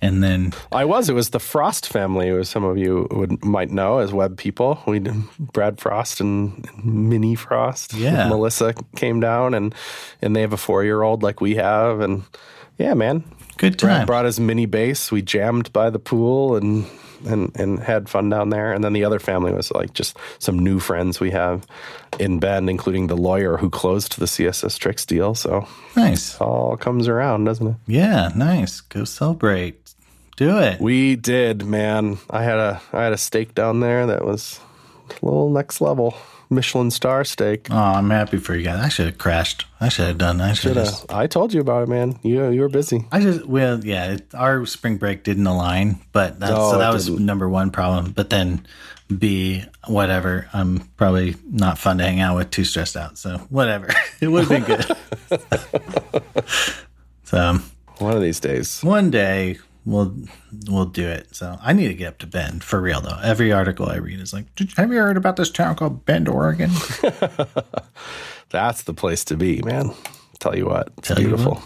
and then I was. It was the Frost family, as some of you would might know as web people. We Brad Frost and Minnie Frost. Yeah. Melissa came down and and they have a four year old like we have, and yeah, man, Good Brad time. brought his mini bass. We jammed by the pool and and and had fun down there. And then the other family was like just some new friends we have in Bend, including the lawyer who closed the CSS Tricks deal. So Nice. all comes around, doesn't it? Yeah, nice. Go celebrate. Do it. We did, man. I had a I had a steak down there that was a little next level. Michelin star steak. Oh, I'm happy for you guys. I should have crashed. I should have done. I should have. I told you about it, man. You you were busy. I just well, yeah. It, our spring break didn't align, but that's, No, so oh, that was didn't. number one problem. But then, B, whatever. I'm probably not fun to hang out with. Too stressed out. So whatever. [LAUGHS] It would have been good. [LAUGHS] so um, One of these days. one day we'll we'll do it. So I need to get up to Bend for real though. Every article I read is like, have you heard about this town called Bend, Oregon? [LAUGHS] That's the place to be, man. Tell you what, it's Tell beautiful.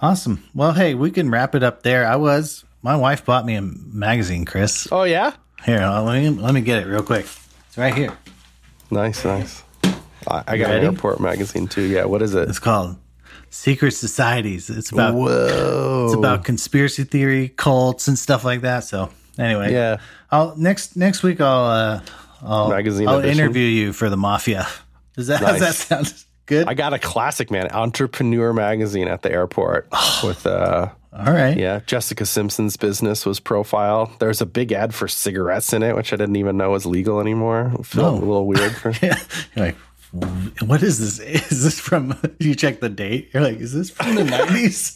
awesome. Well, hey, we can wrap it up there. I was my wife bought me a magazine, Chris. Oh yeah, Here, uh, let me let me get it real quick. It's right here. nice, nice. I, I got Ready? an airport magazine too. Yeah, what is it? It's called Secret Societies. It's about Whoa, it's about conspiracy theory, cults, and stuff like that. So anyway, Yeah. I'll next next week I'll uh, I'll, Magazine I'll edition? interview you for the mafia. Does that does that Nice. sound good? I got a classic man, Entrepreneur magazine at the airport [SIGHS] with uh All right. yeah, Jessica Simpson's business was profile. There's a big ad for cigarettes in it, which I didn't even know was legal anymore. It felt No. a little weird [LAUGHS] for Yeah. You're like, what is this? [LAUGHS] Is this from? You check the date. You're like, is this from the [LAUGHS] nineties?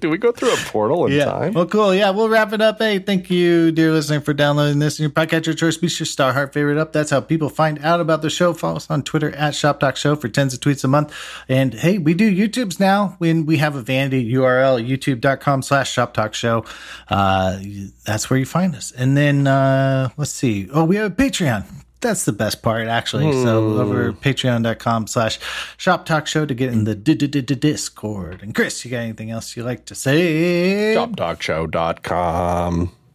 Do we go through a portal in Yeah. time? Well, cool. Yeah, we'll wrap it up. Hey, thank you, dear listener, for downloading this in your podcatcher choice. Be sure to star heart favorite up. That's how people find out about the show. Follow us on Twitter at Shop Talk Show for tens of tweets a month. And hey, we do YouTubes now when we have a vanity URL, youtube.com slash Shop Talk Show. Uh, that's where you find us. And then uh, let's see. Oh, we have a Patreon. That's the best part, actually. So over hmm. patreon.com slash shop talk show to get in the di- di- di- di- Discord. And Chris, you got anything else you like to say? ShopTalkShow.com.